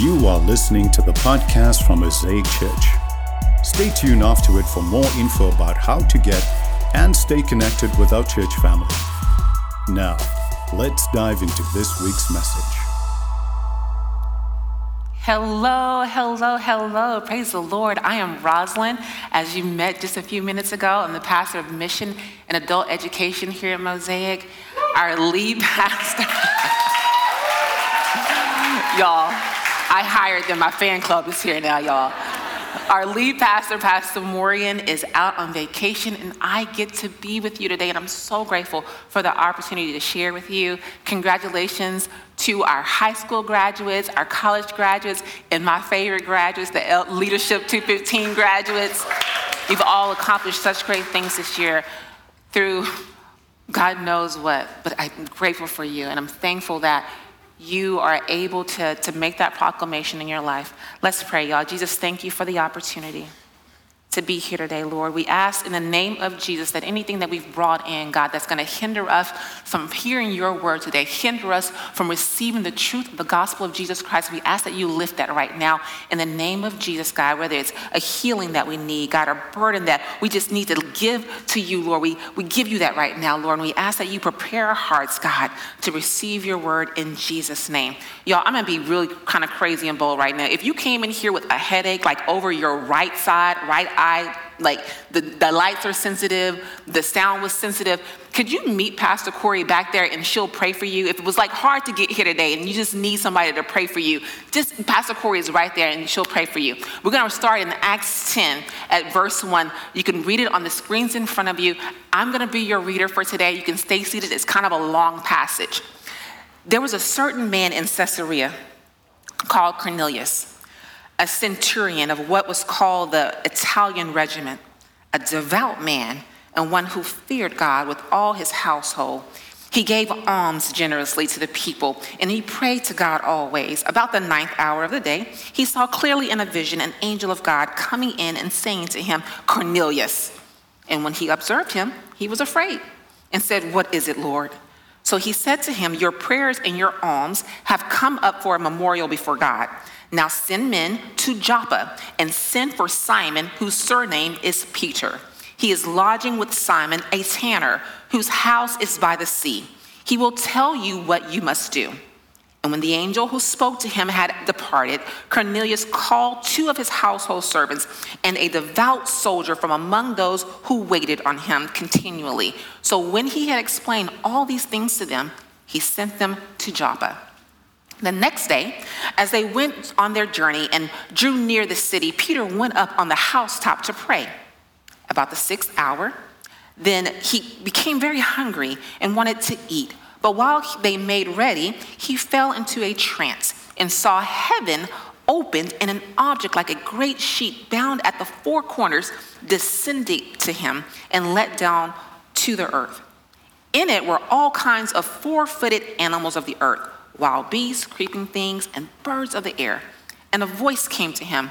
You are listening to the podcast from Mosaic Church. Stay tuned after it for more info about how to get and stay connected with our church family. Now, let's dive into this week's message. Hello, hello, hello. Praise the Lord. I am Rosalind. As you met just a few minutes ago, I'm the pastor of mission and adult education here at Mosaic. Our lead pastor. y'all, I hired them. My fan club is here now, y'all. Our lead pastor, Pastor Morian, is out on vacation, and I get to be with you today. And I'm so grateful for the opportunity to share with you. Congratulations to our high school graduates, our college graduates, and my favorite graduates, the Leadership 215 graduates. You've all accomplished such great things this year through God knows what, but I'm grateful for you, and I'm thankful that you are able to, to make that proclamation in your life. Let's pray, y'all. Jesus, thank you for the opportunity to be here today, Lord. We ask in the name of Jesus that anything that we've brought in, God, that's going to hinder us from hearing your word today, hinder us from receiving the truth of the gospel of Jesus Christ, we ask that you lift that right now in the name of Jesus, God, whether it's a healing that we need, God, a burden that we just need to give to you, Lord. We, we give you that right now, Lord, and we ask that you prepare our hearts, God, to receive your word in Jesus' name. Y'all, I'm going to be really kind of crazy and bold right now. If you came in here with a headache, like over your right side, right eye, like the, the lights are sensitive, the sound was sensitive. Could you meet Pastor Corey back there and she'll pray for you? If it was like hard to get here today and you just need somebody to pray for you, just Pastor Corey is right there and she'll pray for you. We're to start in Acts 10 at verse 1. You can read it on the screens in front of you. I'm to be your reader for today. You can stay seated. It's kind of a long passage. There was a certain man in Caesarea called Cornelius a centurion of what was called the Italian regiment, a devout man and one who feared God with all his household. He gave alms generously to the people, and he prayed to God always. About the ninth hour of the day, he saw clearly in a vision an angel of God coming in and saying to him, Cornelius. And when he observed him, he was afraid and said, What is it, Lord? So he said to him, Your prayers and your alms have come up for a memorial before God. Now send men to Joppa and send for Simon, whose surname is Peter. He is lodging with Simon, a tanner, whose house is by the sea. He will tell you what you must do. And when the angel who spoke to him had departed, Cornelius called two of his household servants and a devout soldier from among those who waited on him continually. So when he had explained all these things to them, he sent them to Joppa. The next day, as they went on their journey and drew near the city, Peter went up on the housetop to pray. About the sixth hour, then he became very hungry and wanted to eat. But while they made ready, he fell into a trance and saw heaven opened and an object like a great sheet bound at the four corners descending to him and let down to the earth. In it were all kinds of four footed animals of the earth wild beasts, creeping things, and birds of the air. And a voice came to him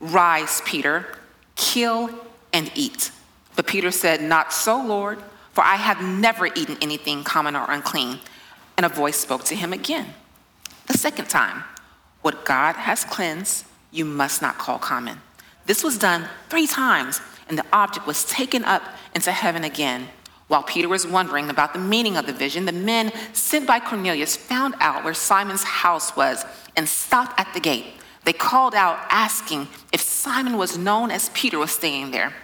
Rise, Peter, kill and eat. But Peter said, Not so, Lord, for I have never eaten anything common or unclean. And a voice spoke to him again. The second time, What God has cleansed, you must not call common. This was done three times, and the object was taken up into heaven again. While Peter was wondering about the meaning of the vision, the men sent by Cornelius found out where Simon's house was and stopped at the gate. They called out, asking if Simon was known as Peter was staying there.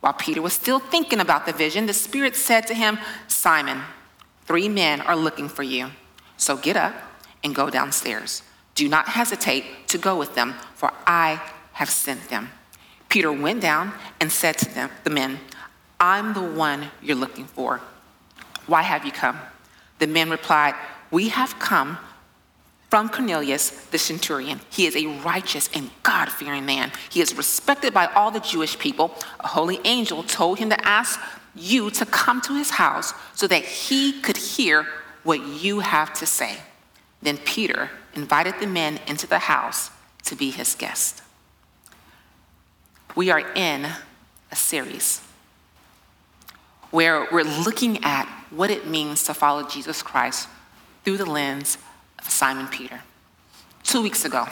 While Peter was still thinking about the vision, the Spirit said to him, Simon, three men are looking for you. So get up and go downstairs. Do not hesitate to go with them, for I have sent them. Peter went down and said to them, the men, I'm the one you're looking for. Why have you come? The men replied, We have come from Cornelius the centurion. He is a righteous and God fearing man. He is respected by all the Jewish people. A holy angel told him to ask you to come to his house so that he could hear what you have to say. Then Peter invited the men into the house to be his guest. We are in a series where we're looking at what it means to follow Jesus Christ through the lens of Simon Peter. Two weeks ago,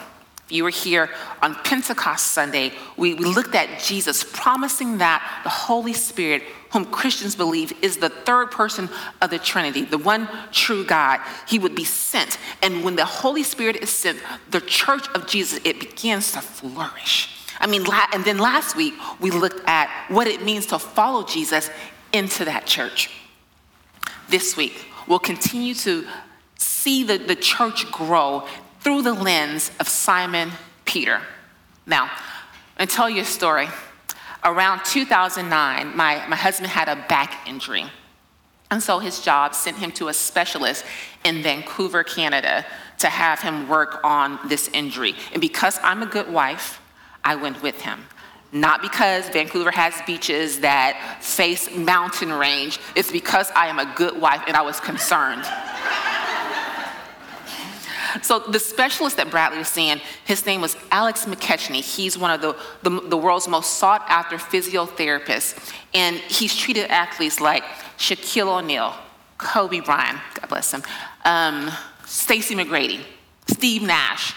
If you were here on Pentecost Sunday, we, we looked at Jesus promising that the Holy Spirit, whom Christians believe is the third person of the Trinity, the one true God, he would be sent. And when the Holy Spirit is sent, the church of Jesus, it begins to flourish. I mean, and then last week, we looked at what it means to follow Jesus into that church. This week, we'll continue to see the, the church grow through the lens of Simon Peter. Now, I'll tell you a story. Around 2009, my, my husband had a back injury. And so his job sent him to a specialist in Vancouver, Canada, to have him work on this injury. And because I'm a good wife, I went with him. Not because Vancouver has beaches that face mountain range, it's because I am a good wife and I was concerned. So the specialist that Bradley was seeing, his name was Alex McKechnie. He's one of the, the, the world's most sought after physiotherapists. And he's treated athletes like Shaquille O'Neal, Kobe Bryant, God bless him, um, Tracy McGrady, Steve Nash.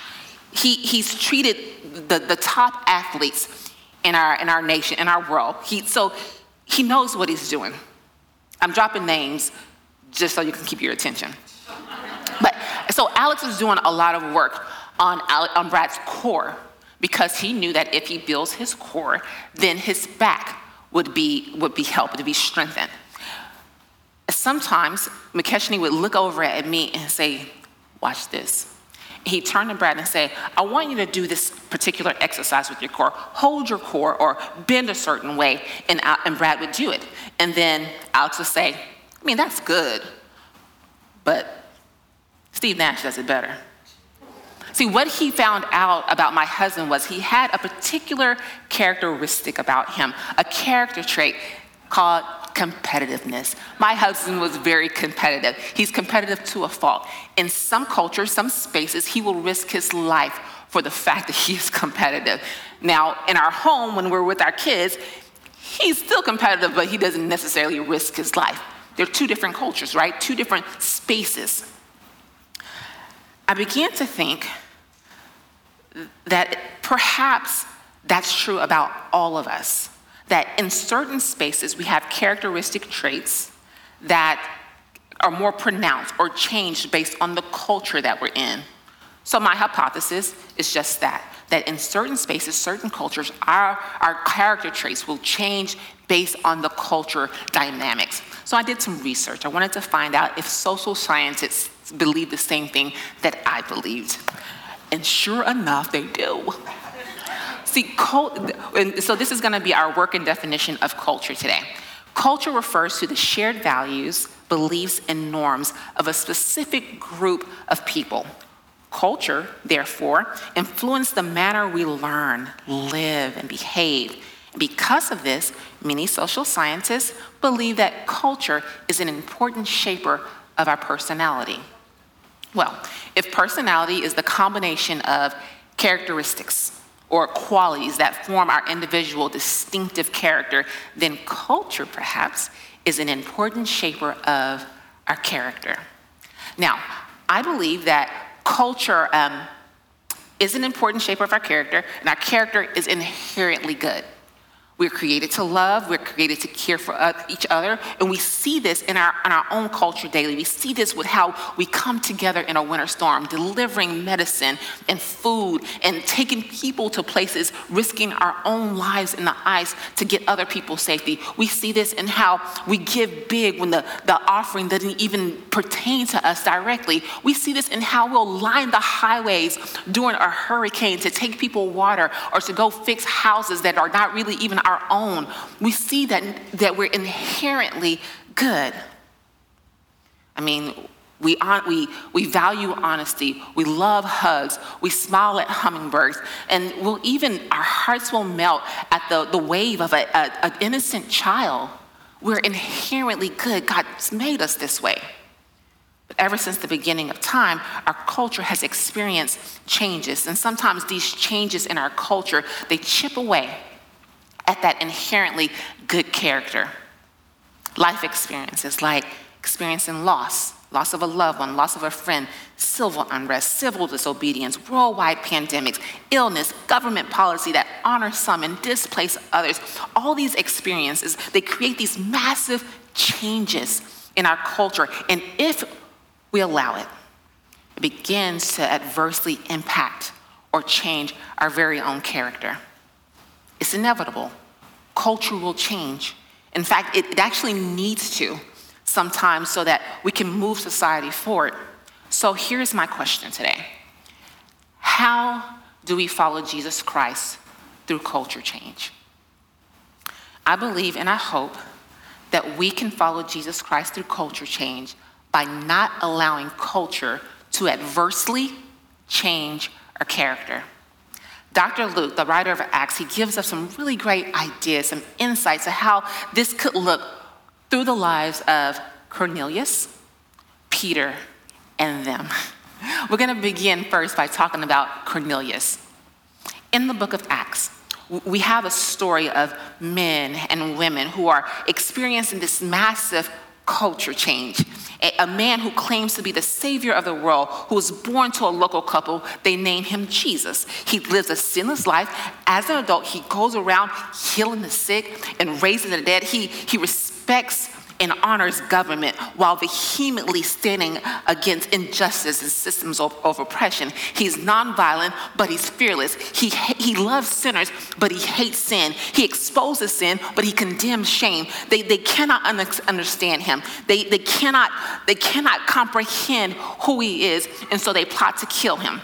He, he's treated the, the top athletes in our, in our nation, in our world. He, so he knows what he's doing. I'm dropping names just so you can keep your attention. But so Alex was doing a lot of work on, on Brad's core because he knew that if he builds his core, then his back would be, would be helped, to be strengthened. Sometimes McKechnie would look over at me and say, Watch this. He'd turn to Brad and said, I want you to do this particular exercise with your core. Hold your core or bend a certain way. And, and Brad would do it. And then Alex would say, I mean, that's good, but Steve Nash does it better. See, what he found out about my husband was he had a particular characteristic about him, a character trait called competitiveness. My husband was very competitive. He's competitive to a fault. In some cultures, some spaces, he will risk his life for the fact that he is competitive. Now, in our home, when we're with our kids, he's still competitive, but he doesn't necessarily risk his life. They're two different cultures, right? Two different spaces. I began to think that perhaps that's true about all of us. That in certain spaces we have characteristic traits that are more pronounced or changed based on the culture that we're in. So, my hypothesis is just that that in certain spaces, certain cultures, our, our character traits will change based on the culture dynamics. So I did some research. I wanted to find out if social scientists believe the same thing that I believed. And sure enough, they do. See, and so this is going to be our working definition of culture today. Culture refers to the shared values, beliefs, and norms of a specific group of people. Culture, therefore, influences the manner we learn, live, and behave. Because of this, many social scientists believe that culture is an important shaper of our personality. Well, if personality is the combination of characteristics or qualities that form our individual distinctive character, then culture perhaps is an important shaper of our character. Now, I believe that culture um, is an important shaper of our character, and our character is inherently good. We're created to love, we're created to care for each other, and we see this in our, in our own culture daily. We see this with how we come together in a winter storm, delivering medicine and food and taking people to places, risking our own lives in the ice to get other people safety. We see this in how we give big when the, the offering doesn't even pertain to us directly. We see this in how we'll line the highways during a hurricane to take people water or to go fix houses that are not really even our own, we see that, that we're inherently good. I mean, we, we, we value honesty. We love hugs. We smile at hummingbirds. And we'll even, our hearts will melt at the, the wave of a, a, an innocent child. We're inherently good. God's made us this way. But ever since the beginning of time, our culture has experienced changes. And sometimes these changes in our culture, they chip away at that inherently good character. Life experiences like experiencing loss, loss of a loved one, loss of a friend, civil unrest, civil disobedience, worldwide pandemics, illness, government policy that honors some and displace others. All these experiences, they create these massive changes in our culture. And if we allow it, it begins to adversely impact or change our very own character. It's inevitable. Culture will change. In fact, it, it actually needs to sometimes so that we can move society forward. So here's my question today How do we follow Jesus Christ through culture change? I believe and I hope that we can follow Jesus Christ through culture change by not allowing culture to adversely change our character. Dr. Luke, the writer of Acts, he gives us some really great ideas, some insights of how this could look through the lives of Cornelius, Peter, and them. We're going to begin first by talking about Cornelius. In the book of Acts, we have a story of men and women who are experiencing this massive culture change. A, man who claims to be the savior of the world, who was born to a local couple, they name him Jesus. He lives a sinless life. As an adult, he goes around healing the sick and raising the dead. He, he respects and honors government while vehemently standing against injustice and systems of, of oppression. He's nonviolent, but he's fearless. He, he loves sinners, but he hates sin. He exposes sin, but he condemns shame. They, they cannot un- understand him. They, they, cannot, they cannot comprehend who he is, and so they plot to kill him,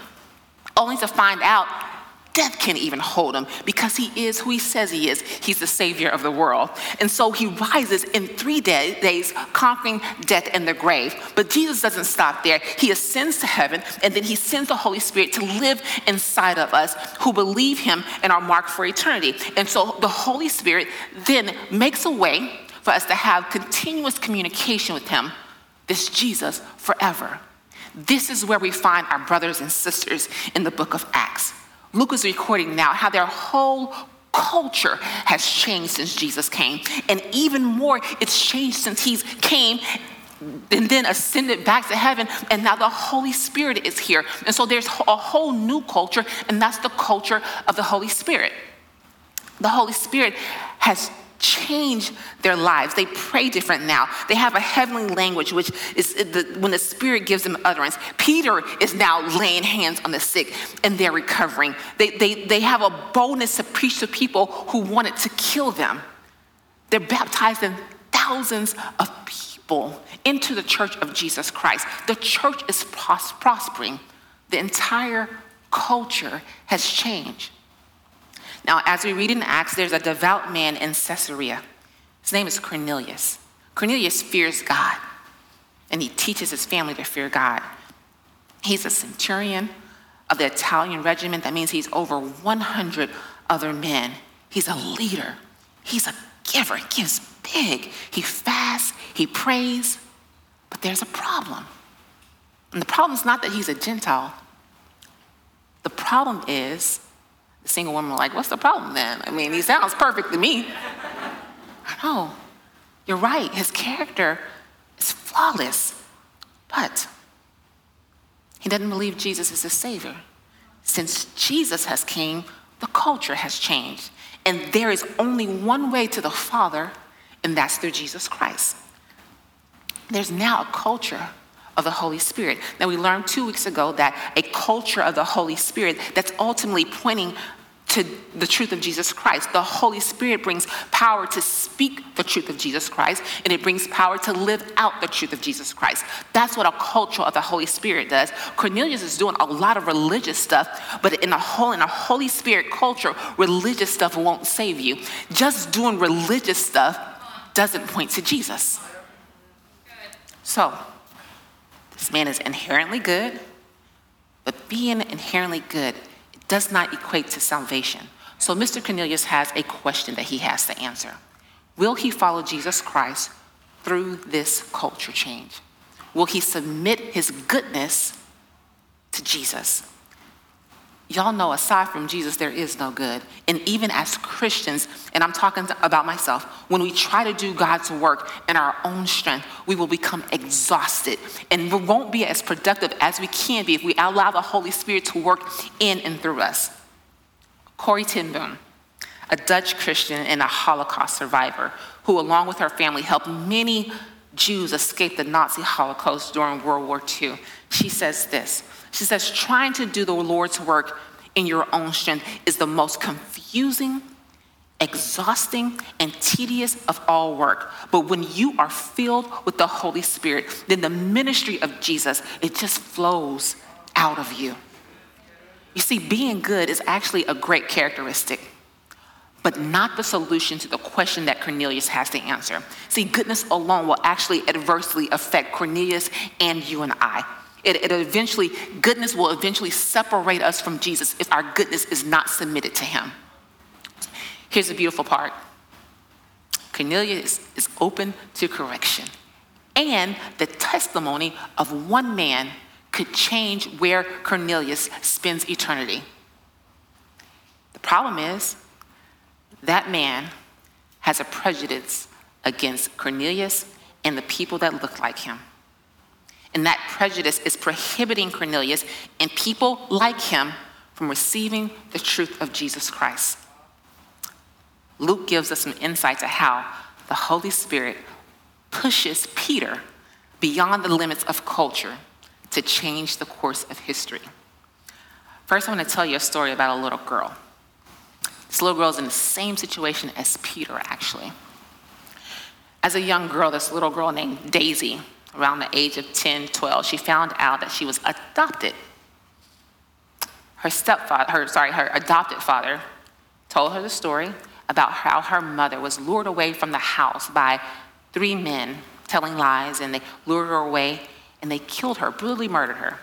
only to find out Death can't even hold him because he is who he says he is. He's the savior of the world. And so he rises in three day, days, conquering death and the grave. But Jesus doesn't stop there. He ascends to heaven and then he sends the Holy Spirit to live inside of us who believe him and are marked for eternity. And so the Holy Spirit then makes a way for us to have continuous communication with him, this Jesus, forever. This is where we find our brothers and sisters in the book of Acts. Luke is recording now how their whole culture has changed since Jesus came. And even more, it's changed since he came and then ascended back to heaven, and now the Holy Spirit is here. And so there's a whole new culture, and that's the culture of the Holy Spirit. The Holy Spirit has change their lives. They pray different now. They have a heavenly language, which is the, when the Spirit gives them utterance. Peter is now laying hands on the sick and they're recovering. They, they, they have a boldness to preach to people who wanted to kill them. They're baptizing thousands of people into the church of Jesus Christ. The church is pros- prospering. The entire culture has changed. Now, as we read in Acts, there's a devout man in Caesarea. His name is Cornelius. Cornelius fears God, and he teaches his family to fear God. He's a centurion of the Italian regiment. That means he's over 100 other men. He's a leader. He's a giver. He gives big. He fasts. He prays. But there's a problem. And the problem is not that he's a Gentile. The problem is the single woman like, What's the problem then? I mean, he sounds perfect to me. I know. You're right. His character is flawless. But he doesn't believe Jesus is his Savior. Since Jesus has came, the culture has changed. And there is only one way to the Father, and that's through Jesus Christ. There's now a culture of the Holy Spirit. Now, we learned two weeks ago that a culture of the Holy Spirit that's ultimately pointing to the truth of Jesus Christ. The Holy Spirit brings power to speak the truth of Jesus Christ, and it brings power to live out the truth of Jesus Christ. That's what a culture of the Holy Spirit does. Cornelius is doing a lot of religious stuff, but in a whole in a Holy Spirit culture, religious stuff won't save you. Just doing religious stuff doesn't point to Jesus. So, this man is inherently good, but being inherently good does not equate to salvation. So Mr. Cornelius has a question that he has to answer. Will he follow Jesus Christ through this culture change? Will he submit his goodness to Jesus? Y'all know aside from Jesus, there is no good. And even as Christians, and I'm talking about myself, when we try to do God's work in our own strength, we will become exhausted and we won't be as productive as we can be if we allow the Holy Spirit to work in and through us. Corrie ten Boom, a Dutch Christian and a Holocaust survivor, who, along with her family, helped many Jews escape the Nazi Holocaust during World War II. She says this She says, trying to do the Lord's work in your own strength is the most confusing, exhausting, and tedious of all work. But when you are filled with the Holy Spirit, then the ministry of Jesus, it just flows out of you. You see, being good is actually a great characteristic but not the solution to the question that Cornelius has to answer. See, goodness alone will actually adversely affect Cornelius and you and I. It, it, eventually, goodness will eventually separate us from Jesus if our goodness is not submitted to him. Here's the beautiful part Cornelius is open to correction, and the testimony of one man could change where Cornelius spends eternity. The problem is, that man has a prejudice against Cornelius and the people that look like him. And that prejudice is prohibiting Cornelius and people like him from receiving the truth of Jesus Christ. Luke gives us some insight to how the Holy Spirit pushes Peter beyond the limits of culture to change the course of history. First, I want to tell you a story about a little girl. This little girl is in the same situation as Peter, actually. As a young girl, this little girl named Daisy, around the age of 10, 12, she found out that she was adopted. Her stepfather, her, sorry, her adopted father told her the story about how her mother was lured away from the house by three men telling lies, and they lured her away and they killed her, brutally murdered her.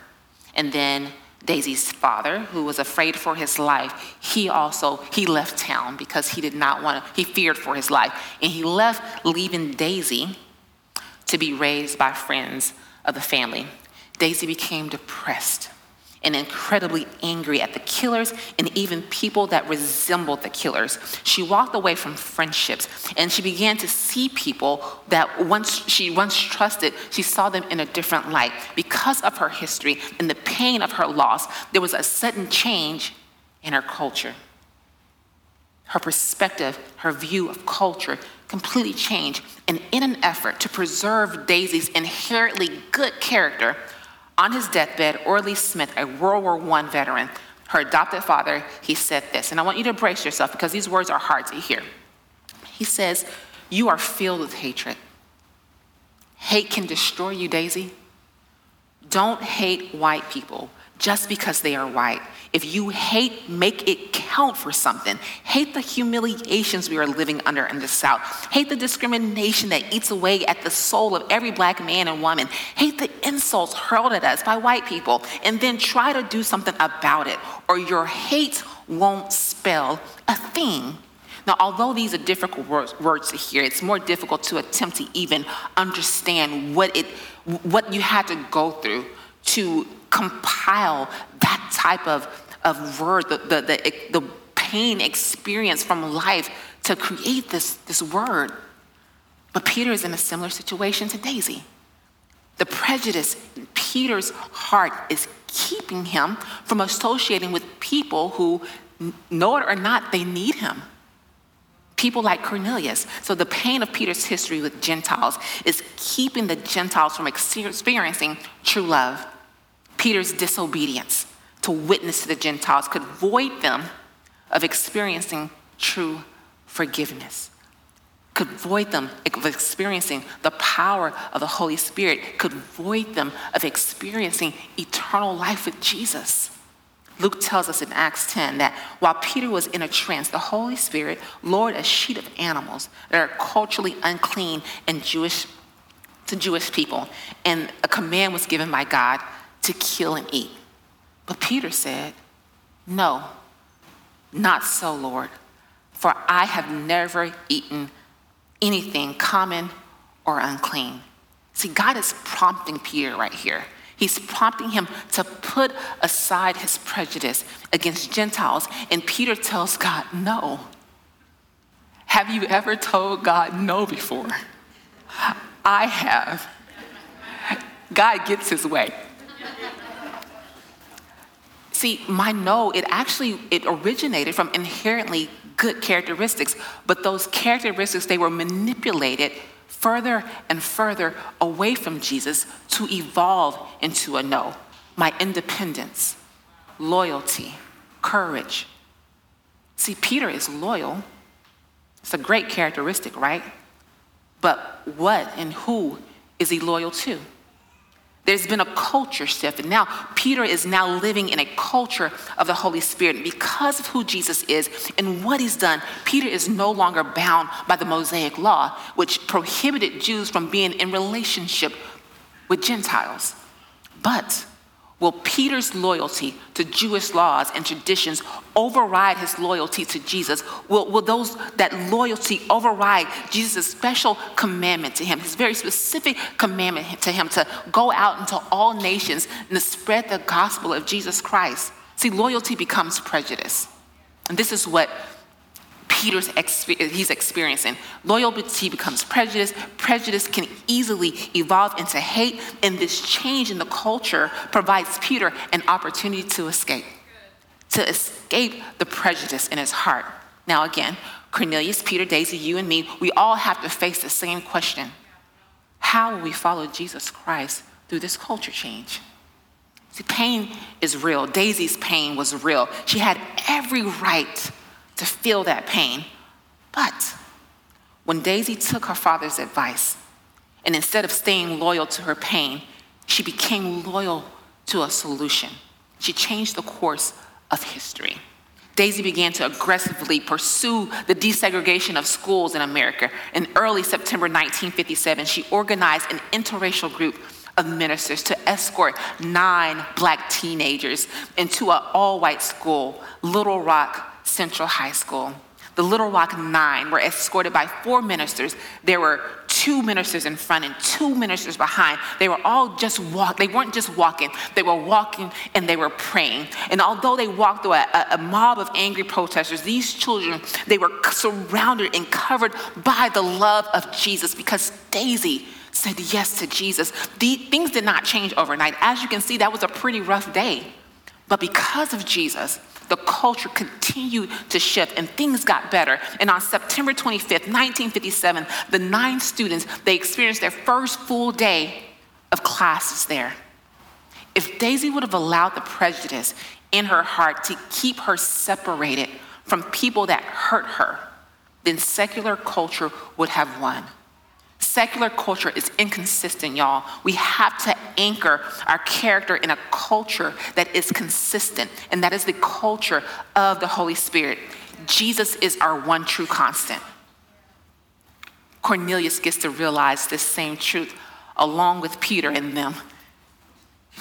And then Daisy's father, who was afraid for his life, he also he left town because he did not want to, he feared for his life. And he left, leaving Daisy to be raised by friends of the family. Daisy became depressed and incredibly angry at the killers and even people that resembled the killers. She walked away from friendships and she began to see people that once she once trusted, she saw them in a different light. Because of her history and the pain of her loss, there was a sudden change in her culture. Her perspective, her view of culture completely changed. And in an effort to preserve Daisy's inherently good character, on his deathbed, Orlee Smith, a World War I veteran, her adopted father, he said this, and I want you to brace yourself because these words are hard to hear. He says, You are filled with hatred. Hate can destroy you, Daisy. Don't hate white people just because they are white. If you hate, make it count for something. Hate the humiliations we are living under in the South. Hate the discrimination that eats away at the soul of every black man and woman. Hate the insults hurled at us by white people. And then try to do something about it, or your hate won't spell a thing. Now, although these are difficult words, to hear, it's more difficult to attempt to even understand what, it, what you had to go through to compile that type of, of word, the, the, the, the pain experience from life to create this, this word. But Peter is in a similar situation to Daisy. The prejudice in Peter's heart is keeping him from associating with people who, know it or not, they need him. People like Cornelius. So, the pain of Peter's history with Gentiles is keeping the Gentiles from experiencing true love. Peter's disobedience to witness to the Gentiles could void them of experiencing true forgiveness, could void them of experiencing the power of the Holy Spirit, could void them of experiencing eternal life with Jesus. Luke tells us in Acts 10 that while Peter was in a trance, the Holy Spirit lowered a sheet of animals that are culturally unclean and Jewish to Jewish people, and a command was given by God to kill and eat. But Peter said, No, not so, Lord, for I have never eaten anything common or unclean. See, God is prompting Peter right here. He's prompting him to put aside his prejudice against Gentiles. And Peter tells God, No. Have you ever told God no before? I have. God gets his way. See, my no, it actually it originated from inherently good characteristics, but those characteristics they were manipulated further and further away from Jesus to evolve into a no. My independence, loyalty, courage. See, Peter is loyal. It's a great characteristic, right? But what and who is he loyal to? There's been a culture shift, and now Peter is now living in a culture of the Holy Spirit. Because of who Jesus is and what he's done, Peter is no longer bound by the Mosaic law, which prohibited Jews from being in relationship with Gentiles. But Will Peter's loyalty to Jewish laws and traditions override his loyalty to Jesus? Will, will those that loyalty override Jesus' special commandment to him, his very specific commandment to him to go out into all nations and to spread the gospel of Jesus Christ? See, loyalty becomes prejudice. And this is what Peter's he's experiencing. Loyalty becomes prejudice. Prejudice can easily evolve into hate, and this change in the culture provides Peter an opportunity to escape, to escape the prejudice in his heart. Now, again, Cornelius, Peter, Daisy, you and me, we all have to face the same question How will we follow Jesus Christ through this culture change? See, pain is real. Daisy's pain was real. She had every right to feel that pain. But when Daisy took her father's advice, and instead of staying loyal to her pain, she became loyal to a solution. She changed the course of history. Daisy began to aggressively pursue the desegregation of schools in America. In early September 1957, she organized an interracial group of ministers to escort nine black teenagers into an all white school, Little Rock Central High School. The Little Rock Nine were escorted by four ministers. There were two ministers in front and two ministers behind. They were all just walk. They weren't just walking. They were walking and they were praying. And although they walked through a, a mob of angry protesters, these children they were surrounded and covered by the love of Jesus because Daisy said yes to Jesus. The, things did not change overnight. As you can see, that was a pretty rough day. But because of Jesus, the culture continued to shift and things got better. And on September 25th, 1957, the nine students, they experienced their first full day of classes there. If Daisy would have allowed the prejudice in her heart to keep her separated from people that hurt her, then secular culture would have won. Secular culture is inconsistent, y'all. We have to anchor our character in a culture that is consistent, and that is the culture of the Holy Spirit. Jesus is our one true constant. Cornelius gets to realize this same truth along with Peter and them.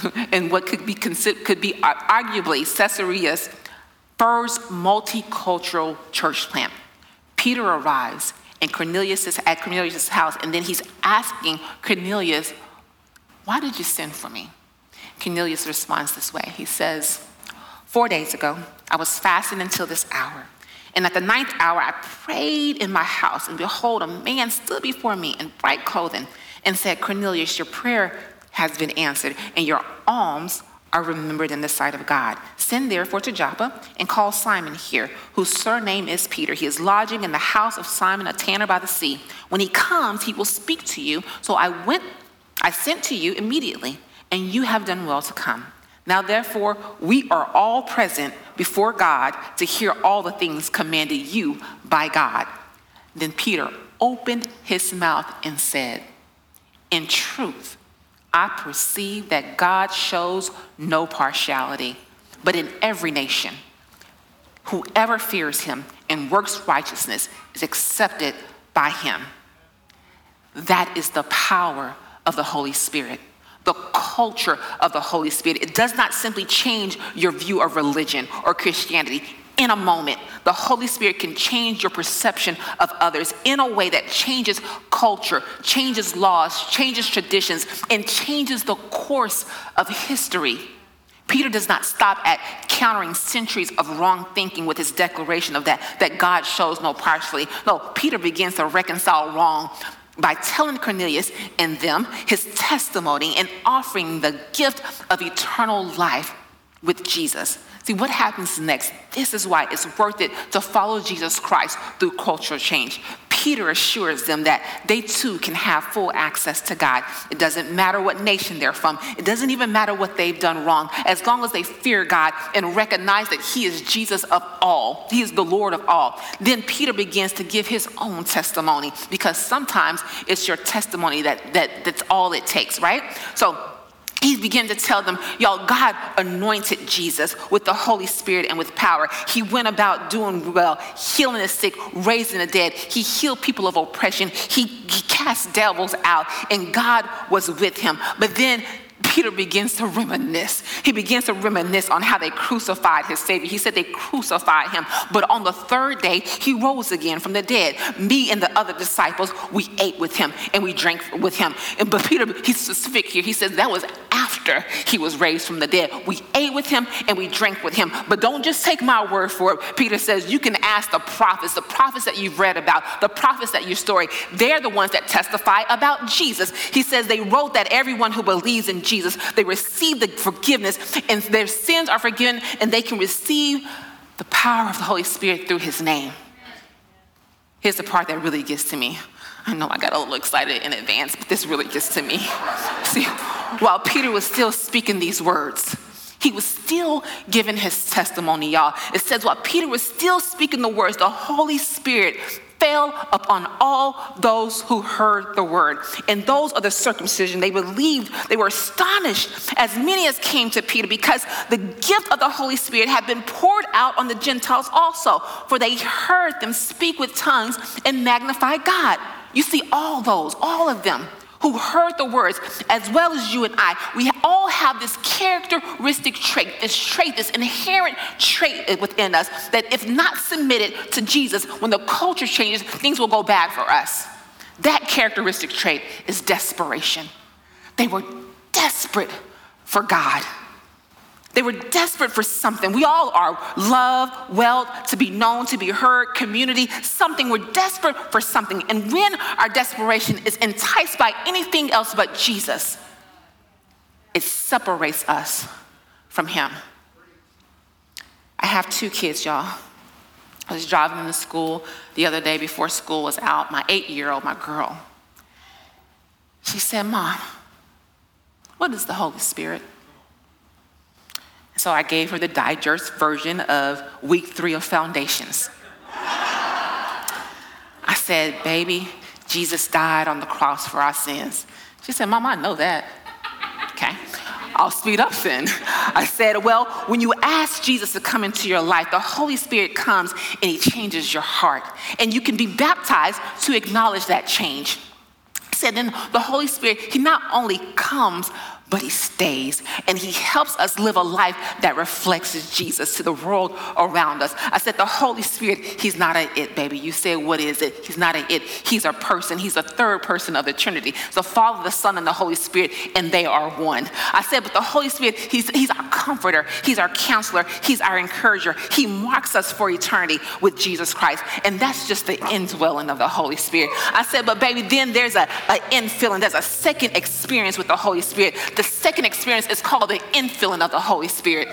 and what could be, considered, could be arguably Caesarea's first multicultural church plant. Peter arrives and Cornelius is at Cornelius' house, and then he's asking Cornelius, Why did you send for me? Cornelius responds this way. He says, Four days ago, I was fasting until this hour. And at the ninth hour, I prayed in my house, and behold, a man stood before me in bright clothing and said, Cornelius, your prayer has been answered, and your alms are remembered in the sight of God. Send therefore to Joppa and call Simon here, whose surname is Peter. He is lodging in the house of Simon, a tanner by the sea. When he comes, he will speak to you. So I went, I sent to you immediately, and you have done well to come. Now, therefore, we are all present before God to hear all the things commanded you by God. Then Peter opened his mouth and said, In truth, I perceive that God shows no partiality, but in every nation, whoever fears him and works righteousness is accepted by him. That is the power of the Holy Spirit, the culture of the Holy Spirit. It does not simply change your view of religion or Christianity, in a moment, the Holy Spirit can change your perception of others in a way that changes culture, changes laws, changes traditions, and changes the course of history. Peter does not stop at countering centuries of wrong thinking with his declaration of that, that God shows no partiality. No, Peter begins to reconcile wrong by telling Cornelius and them his testimony and offering the gift of eternal life with Jesus. See, what happens next? This is why it's worth it to follow Jesus Christ through cultural change. Peter assures them that they too can have full access to God. It doesn't matter what nation they're from, it doesn't even matter what they've done wrong, as long as they fear God and recognize that He is Jesus of all, He is the Lord of all. Then Peter begins to give his own testimony because sometimes it's your testimony that, that that's all it takes, right? So he began to tell them, y'all, God anointed Jesus with the Holy Spirit and with power. He went about doing well, healing the sick, raising the dead. He healed people of oppression. He, he cast devils out, and God was with him. But then Peter begins to reminisce. He begins to reminisce on how they crucified his Savior. He said they crucified him, but on the third day, he rose again from the dead. Me and the other disciples, we ate with him and we drank with him. And, but Peter, he's specific here. He says that was after he was raised from the dead. We ate with him and we drank with him. But don't just take my word for it. Peter says you can ask the prophets, the prophets that you've read about, the prophets that your story, they're the ones that testify about Jesus. He says they wrote that everyone who believes in Jesus they receive the forgiveness and their sins are forgiven and they can receive the power of the Holy Spirit through his name. Here's the part that really gets to me. I know I got a little excited in advance, but this really gets to me. See, while Peter was still speaking these words, he was still giving his testimony, y'all. It says while Peter was still speaking the words, the Holy Spirit fell upon all those who heard the word. And those of the circumcision. They believed, they were astonished, as many as came to Peter, because the gift of the Holy Spirit had been poured out on the Gentiles also, for they heard them speak with tongues and magnify God. You see, all those, all of them who heard the words, as well as you and I, we all have this characteristic trait, this trait, this inherent trait within us that if not submitted to Jesus, when the culture changes, things will go bad for us. That characteristic trait is desperation. They were desperate for God. They were desperate for something. We all are love, wealth, to be known, to be heard, community, something. We're desperate for something. And when our desperation is enticed by anything else but Jesus, it separates us from Him. I have two kids, y'all. I was driving them to school the other day before school was out. My eight year old, my girl, she said, Mom, what is the Holy Spirit? So I gave her the digest version of week three of Foundations. I said, Baby, Jesus died on the cross for our sins. She said, Mama, I know that. Okay. I'll speed up then. I said, Well, when you ask Jesus to come into your life, the Holy Spirit comes and He changes your heart. And you can be baptized to acknowledge that change. I said, Then the Holy Spirit, He not only comes, but he stays and he helps us live a life that reflects Jesus to the world around us. I said, the Holy Spirit, he's not an it, baby. You said, what is it? He's not an it. He's a person. He's a third person of the Trinity. The Father, the Son, and the Holy Spirit, and they are one. I said, but the Holy Spirit, he's, he's our comforter. He's our counselor. He's our encourager. He marks us for eternity with Jesus Christ. And that's just the indwelling of the Holy Spirit. I said, but baby, then there's a infilling. There's a second experience with the Holy Spirit the second experience is called the infilling of the Holy Spirit.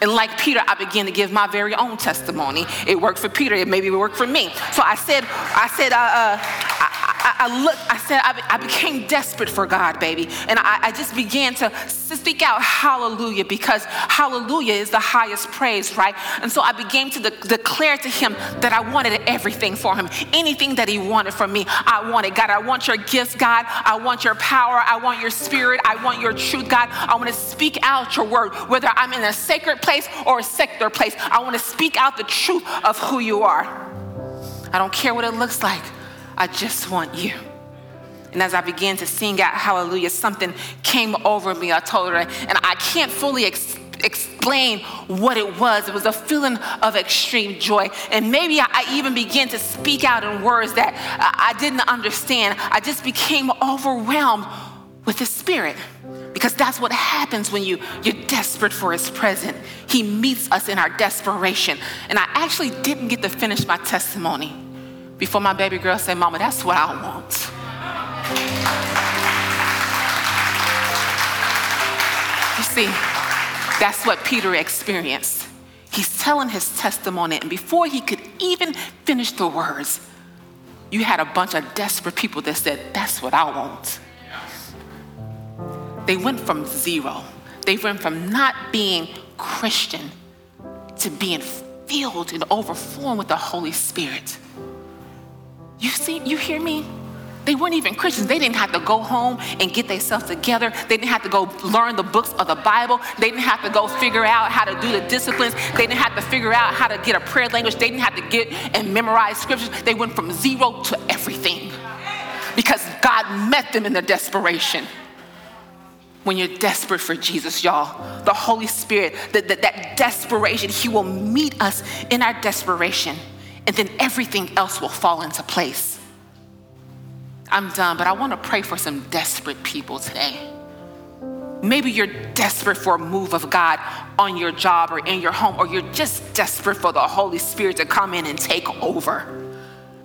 And like Peter, I began to give my very own testimony. It worked for Peter, it maybe it worked for me. So I said, I said, uh, uh, I, I, I looked, I said, I, I, became desperate for God, baby. And I, I just began to speak out hallelujah because hallelujah is the highest praise, right? And so I began to de- declare to him that I wanted everything for him. Anything that he wanted from me, I wanted. God, I want your gifts, God. I want your power. I want your spirit. I want your truth, God. I want to speak out your word, whether I'm in a sacred place or a secular place. I want to speak out the truth of who you are. I don't care what it looks like. I just want you. And as I began to sing out hallelujah, something came over me. I told her, and I can't fully ex- explain what it was. It was a feeling of extreme joy. And maybe I even began to speak out in words that I didn't understand. I just became overwhelmed with the Spirit. Because that's what happens when you, you're desperate for His presence. He meets us in our desperation. And I actually didn't get to finish my testimony before my baby girl said, Mama, that's what I want. You see, that's what Peter experienced. He's telling his testimony, and before he could even finish the words, you had a bunch of desperate people that said, That's what I want. They went from zero, they went from not being Christian to being filled and overflowing with the Holy Spirit. You see, you hear me? They weren't even Christians. They didn't have to go home and get themselves together. They didn't have to go learn the books of the Bible. They didn't have to go figure out how to do the disciplines. They didn't have to figure out how to get a prayer language. They didn't have to get and memorize scriptures. They went from zero to everything because God met them in their desperation. When you're desperate for Jesus, y'all, the Holy Spirit, that, that, that desperation, He will meet us in our desperation, and then everything else will fall into place. I'm done, but I want to pray for some desperate people today. Maybe you're desperate for a move of God on your job or in your home, or you're just desperate for the Holy Spirit to come in and take over.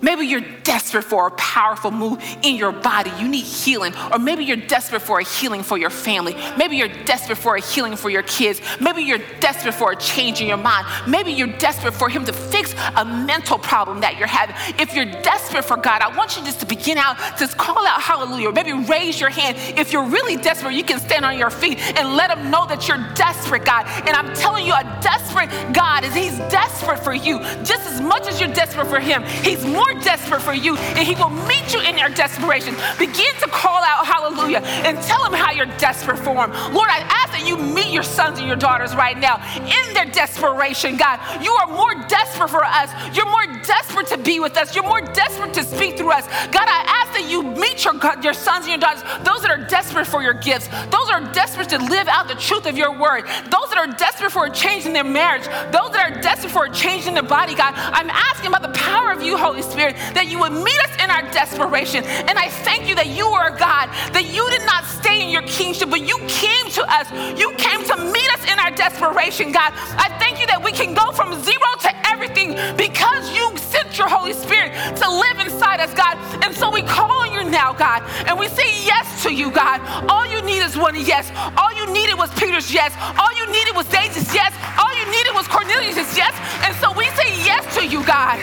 Maybe you're desperate for a powerful move in your body. You need healing. Or maybe you're desperate for a healing for your family. Maybe you're desperate for a healing for your kids. Maybe you're desperate for a change in your mind. Maybe you're desperate for Him to fix a mental problem that you're having. If you're desperate for God, I want you just to begin out, just call out hallelujah. Maybe raise your hand. If you're really desperate, you can stand on your feet and let Him know that you're desperate, God. And I'm telling you, a desperate God is He's desperate for you just as much as you're desperate for Him. He's more desperate for you, and He will meet you in your desperation. Begin to call out hallelujah and tell Him how you're desperate for Him. Lord, I ask that you meet your sons and your daughters right now in their desperation, God. You are more desperate for us. You're more desperate to be with us. You're more desperate to speak through us. God, I ask that you meet your, your sons and your daughters, those that are desperate for your gifts, those that are desperate to live out the truth of your word, those that are desperate for a change in their marriage, those that are desperate for a change in their body, God. I'm asking about the power of you, Holy Spirit Spirit, that you would meet us in our desperation. And I thank you that you are a God, that you did not stay in your kingship, but you came to us. You came to meet us in our desperation, God. I thank you that we can go from zero to everything because you sent your Holy Spirit to live inside us, God. And so we call on you now, God, and we say yes to you, God. All you need is one yes. All you needed was Peter's yes. All you needed was Daisy's yes. All you needed was Cornelius' yes. And so we say yes to you, God.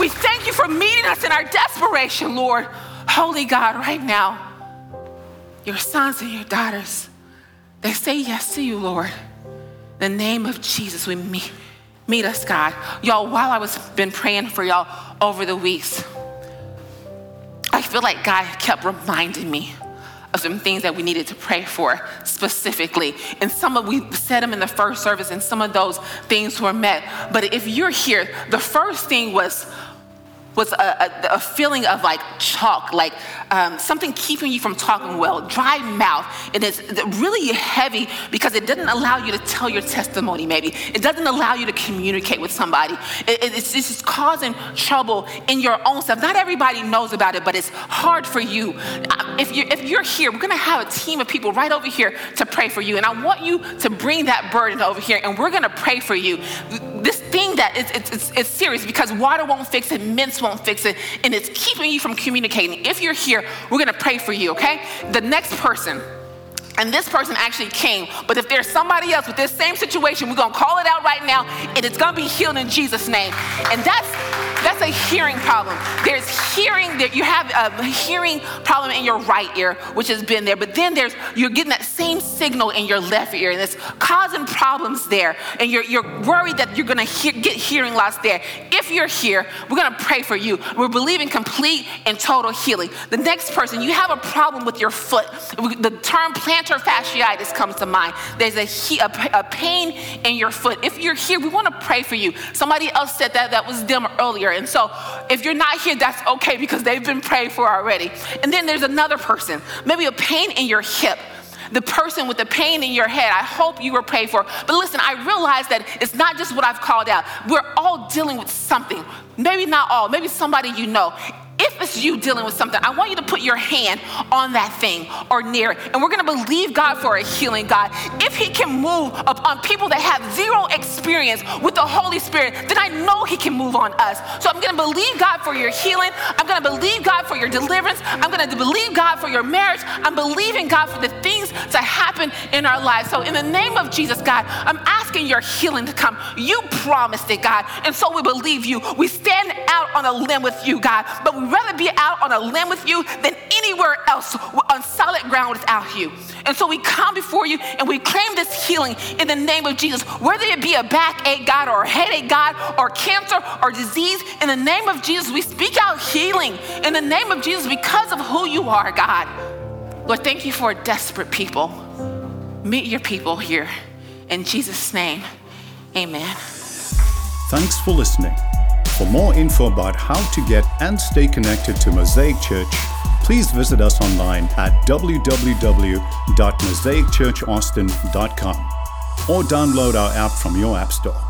We thank you for meeting us in our desperation, Lord. Holy God, right now, your sons and your daughters, they say yes to you, Lord. In the name of Jesus, we meet, meet us, God. Y'all, while I was been praying for y'all over the weeks, I feel like God kept reminding me of some things that we needed to pray for specifically. And some of we said them in the first service, and some of those things were met. But if you're here, the first thing was was a, a, a, feeling of like chalk, like um, something keeping you from talking well, dry mouth. And it's really heavy because it doesn't allow you to tell your testimony, maybe. It doesn't allow you to communicate with somebody. It, it's, it's just causing trouble in your own self. Not everybody knows about it, but it's hard for you. Uh, if you're, if you're here, we're gonna have a team of people right over here to pray for you. And I want you to bring that burden over here and we're gonna pray for you. This thing that it's, it's, it's, it's serious because water won't fix it, mints won't fix it, and it's keeping you from communicating. If you're here, we're gonna pray for you, okay? The next person, and this person actually came. But if there's somebody else with this same situation, we're gonna call it out right now, and it's gonna be healed in Jesus' name. And that's that's a hearing problem. There's hearing that you have a hearing problem in your right ear, which has been there, but then there's you're getting that same signal in your left ear, and it's causing problems there. And you're you're worried that you're gonna hear, get hearing loss there. If you're here, we're gonna pray for you. We're believing complete and total healing. The next person, you have a problem with your foot. The term plantar fasciitis comes to mind. There's a, he, a, a pain in your foot. If you're here, we want to pray for you. Somebody else said that that was them earlier. And so if you're not here, that's okay because they've been prayed for already. And then there's another person, maybe a pain in your hip The person with the pain in your head, I hope you were prayed for. But listen, I realize that it's not just what I've called out. We're all dealing with something. Maybe not all, maybe somebody you know. If it's you dealing with something, I want you to put your hand on that thing or near it. And we're going to believe God for a healing, God. If He can move upon people that have zero experience with the Holy Spirit, then I know He can move on us. So I'm going to believe God for your healing. I'm going to believe God for your deliverance. I'm going to believe God for your marriage. I'm believing God for the things to happen in our lives. So in the name of Jesus, God, I'm asking your healing to come. You promised it, God. And so we believe you. We stand out on a limb with you, God. But we rather be out on a limb with you than anywhere else on solid ground without you. And so we come before you and we claim this healing in the name of Jesus, whether it be a backache, God, or a headache, God, or cancer or disease. In the name of Jesus, we speak out healing in the name of Jesus because of who you are, God. Lord, thank you for desperate people. Meet your people here. In Jesus' name, amen. Thanks for listening. For more info about how to get and stay connected to Mosaic Church, please visit us online at www.mosaicchurchaustin.com or download our app from your App Store.